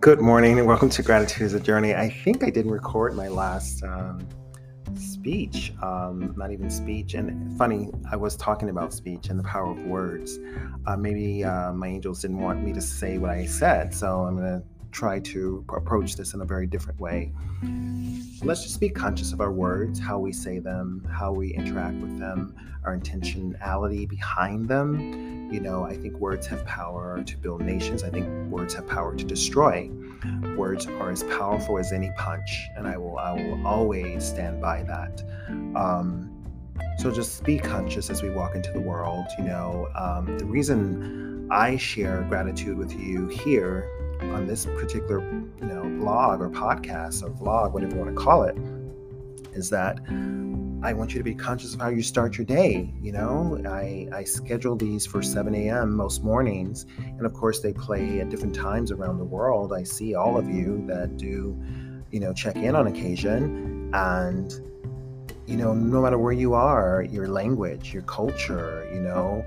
Good morning and welcome to Gratitude is a Journey. I think I didn't record my last um, speech, um, not even speech. And funny, I was talking about speech and the power of words. Uh, maybe uh, my angels didn't want me to say what I said, so I'm going to try to approach this in a very different way. Let's just be conscious of our words, how we say them, how we interact with them, our intentionality behind them you know, I think words have power to build nations. I think words have power to destroy. Words are as powerful as any punch, and I will I will always stand by that. Um, so just be conscious as we walk into the world. You know, um, the reason I share gratitude with you here on this particular you know blog or podcast or vlog, whatever you want to call it, is that I want you to be conscious of how you start your day. You know, I, I schedule these for 7 a.m. most mornings. And of course, they play at different times around the world. I see all of you that do, you know, check in on occasion. And, you know, no matter where you are, your language, your culture, you know,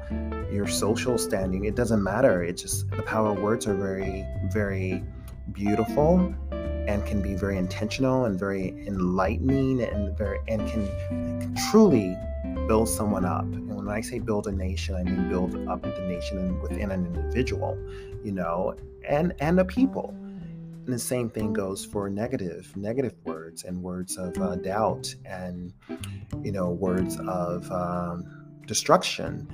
your social standing, it doesn't matter. It's just the power of words are very, very beautiful and can be very intentional and very enlightening and very and can, truly build someone up. And when I say build a nation, I mean build up the nation within an individual, you know, and and a people. And the same thing goes for negative, negative words and words of uh, doubt and you know words of um, destruction.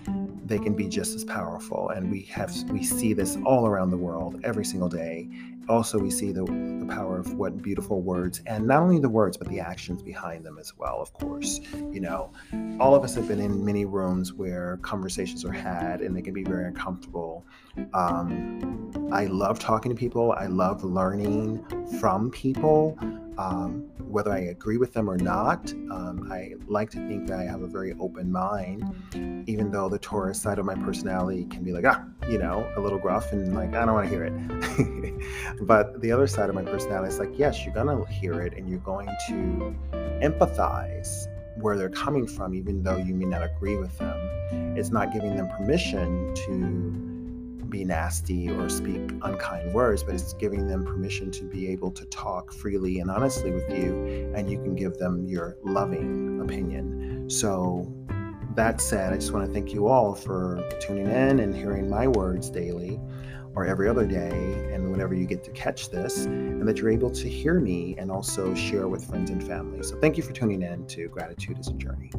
They can be just as powerful, and we have we see this all around the world every single day. Also we see the, the power of what beautiful words and not only the words but the actions behind them as well of course. You know all of us have been in many rooms where conversations are had and they can be very uncomfortable. Um, i love talking to people. I love learning from people. Um, whether I agree with them or not. Um, I like to think that I have a very open mind, even though the Taurus side of my personality can be like, ah, you know, a little gruff and like, I don't want to hear it. but the other side of my personality is like, yes, you're going to hear it and you're going to empathize where they're coming from, even though you may not agree with them. It's not giving them permission to be nasty or speak unkind words, but it's giving them permission to be able to talk freely and honestly with you, and you can give them your loving opinion. So, that said, I just want to thank you all for tuning in and hearing my words daily or every other day, and whenever you get to catch this, and that you're able to hear me and also share with friends and family. So, thank you for tuning in to Gratitude is a Journey.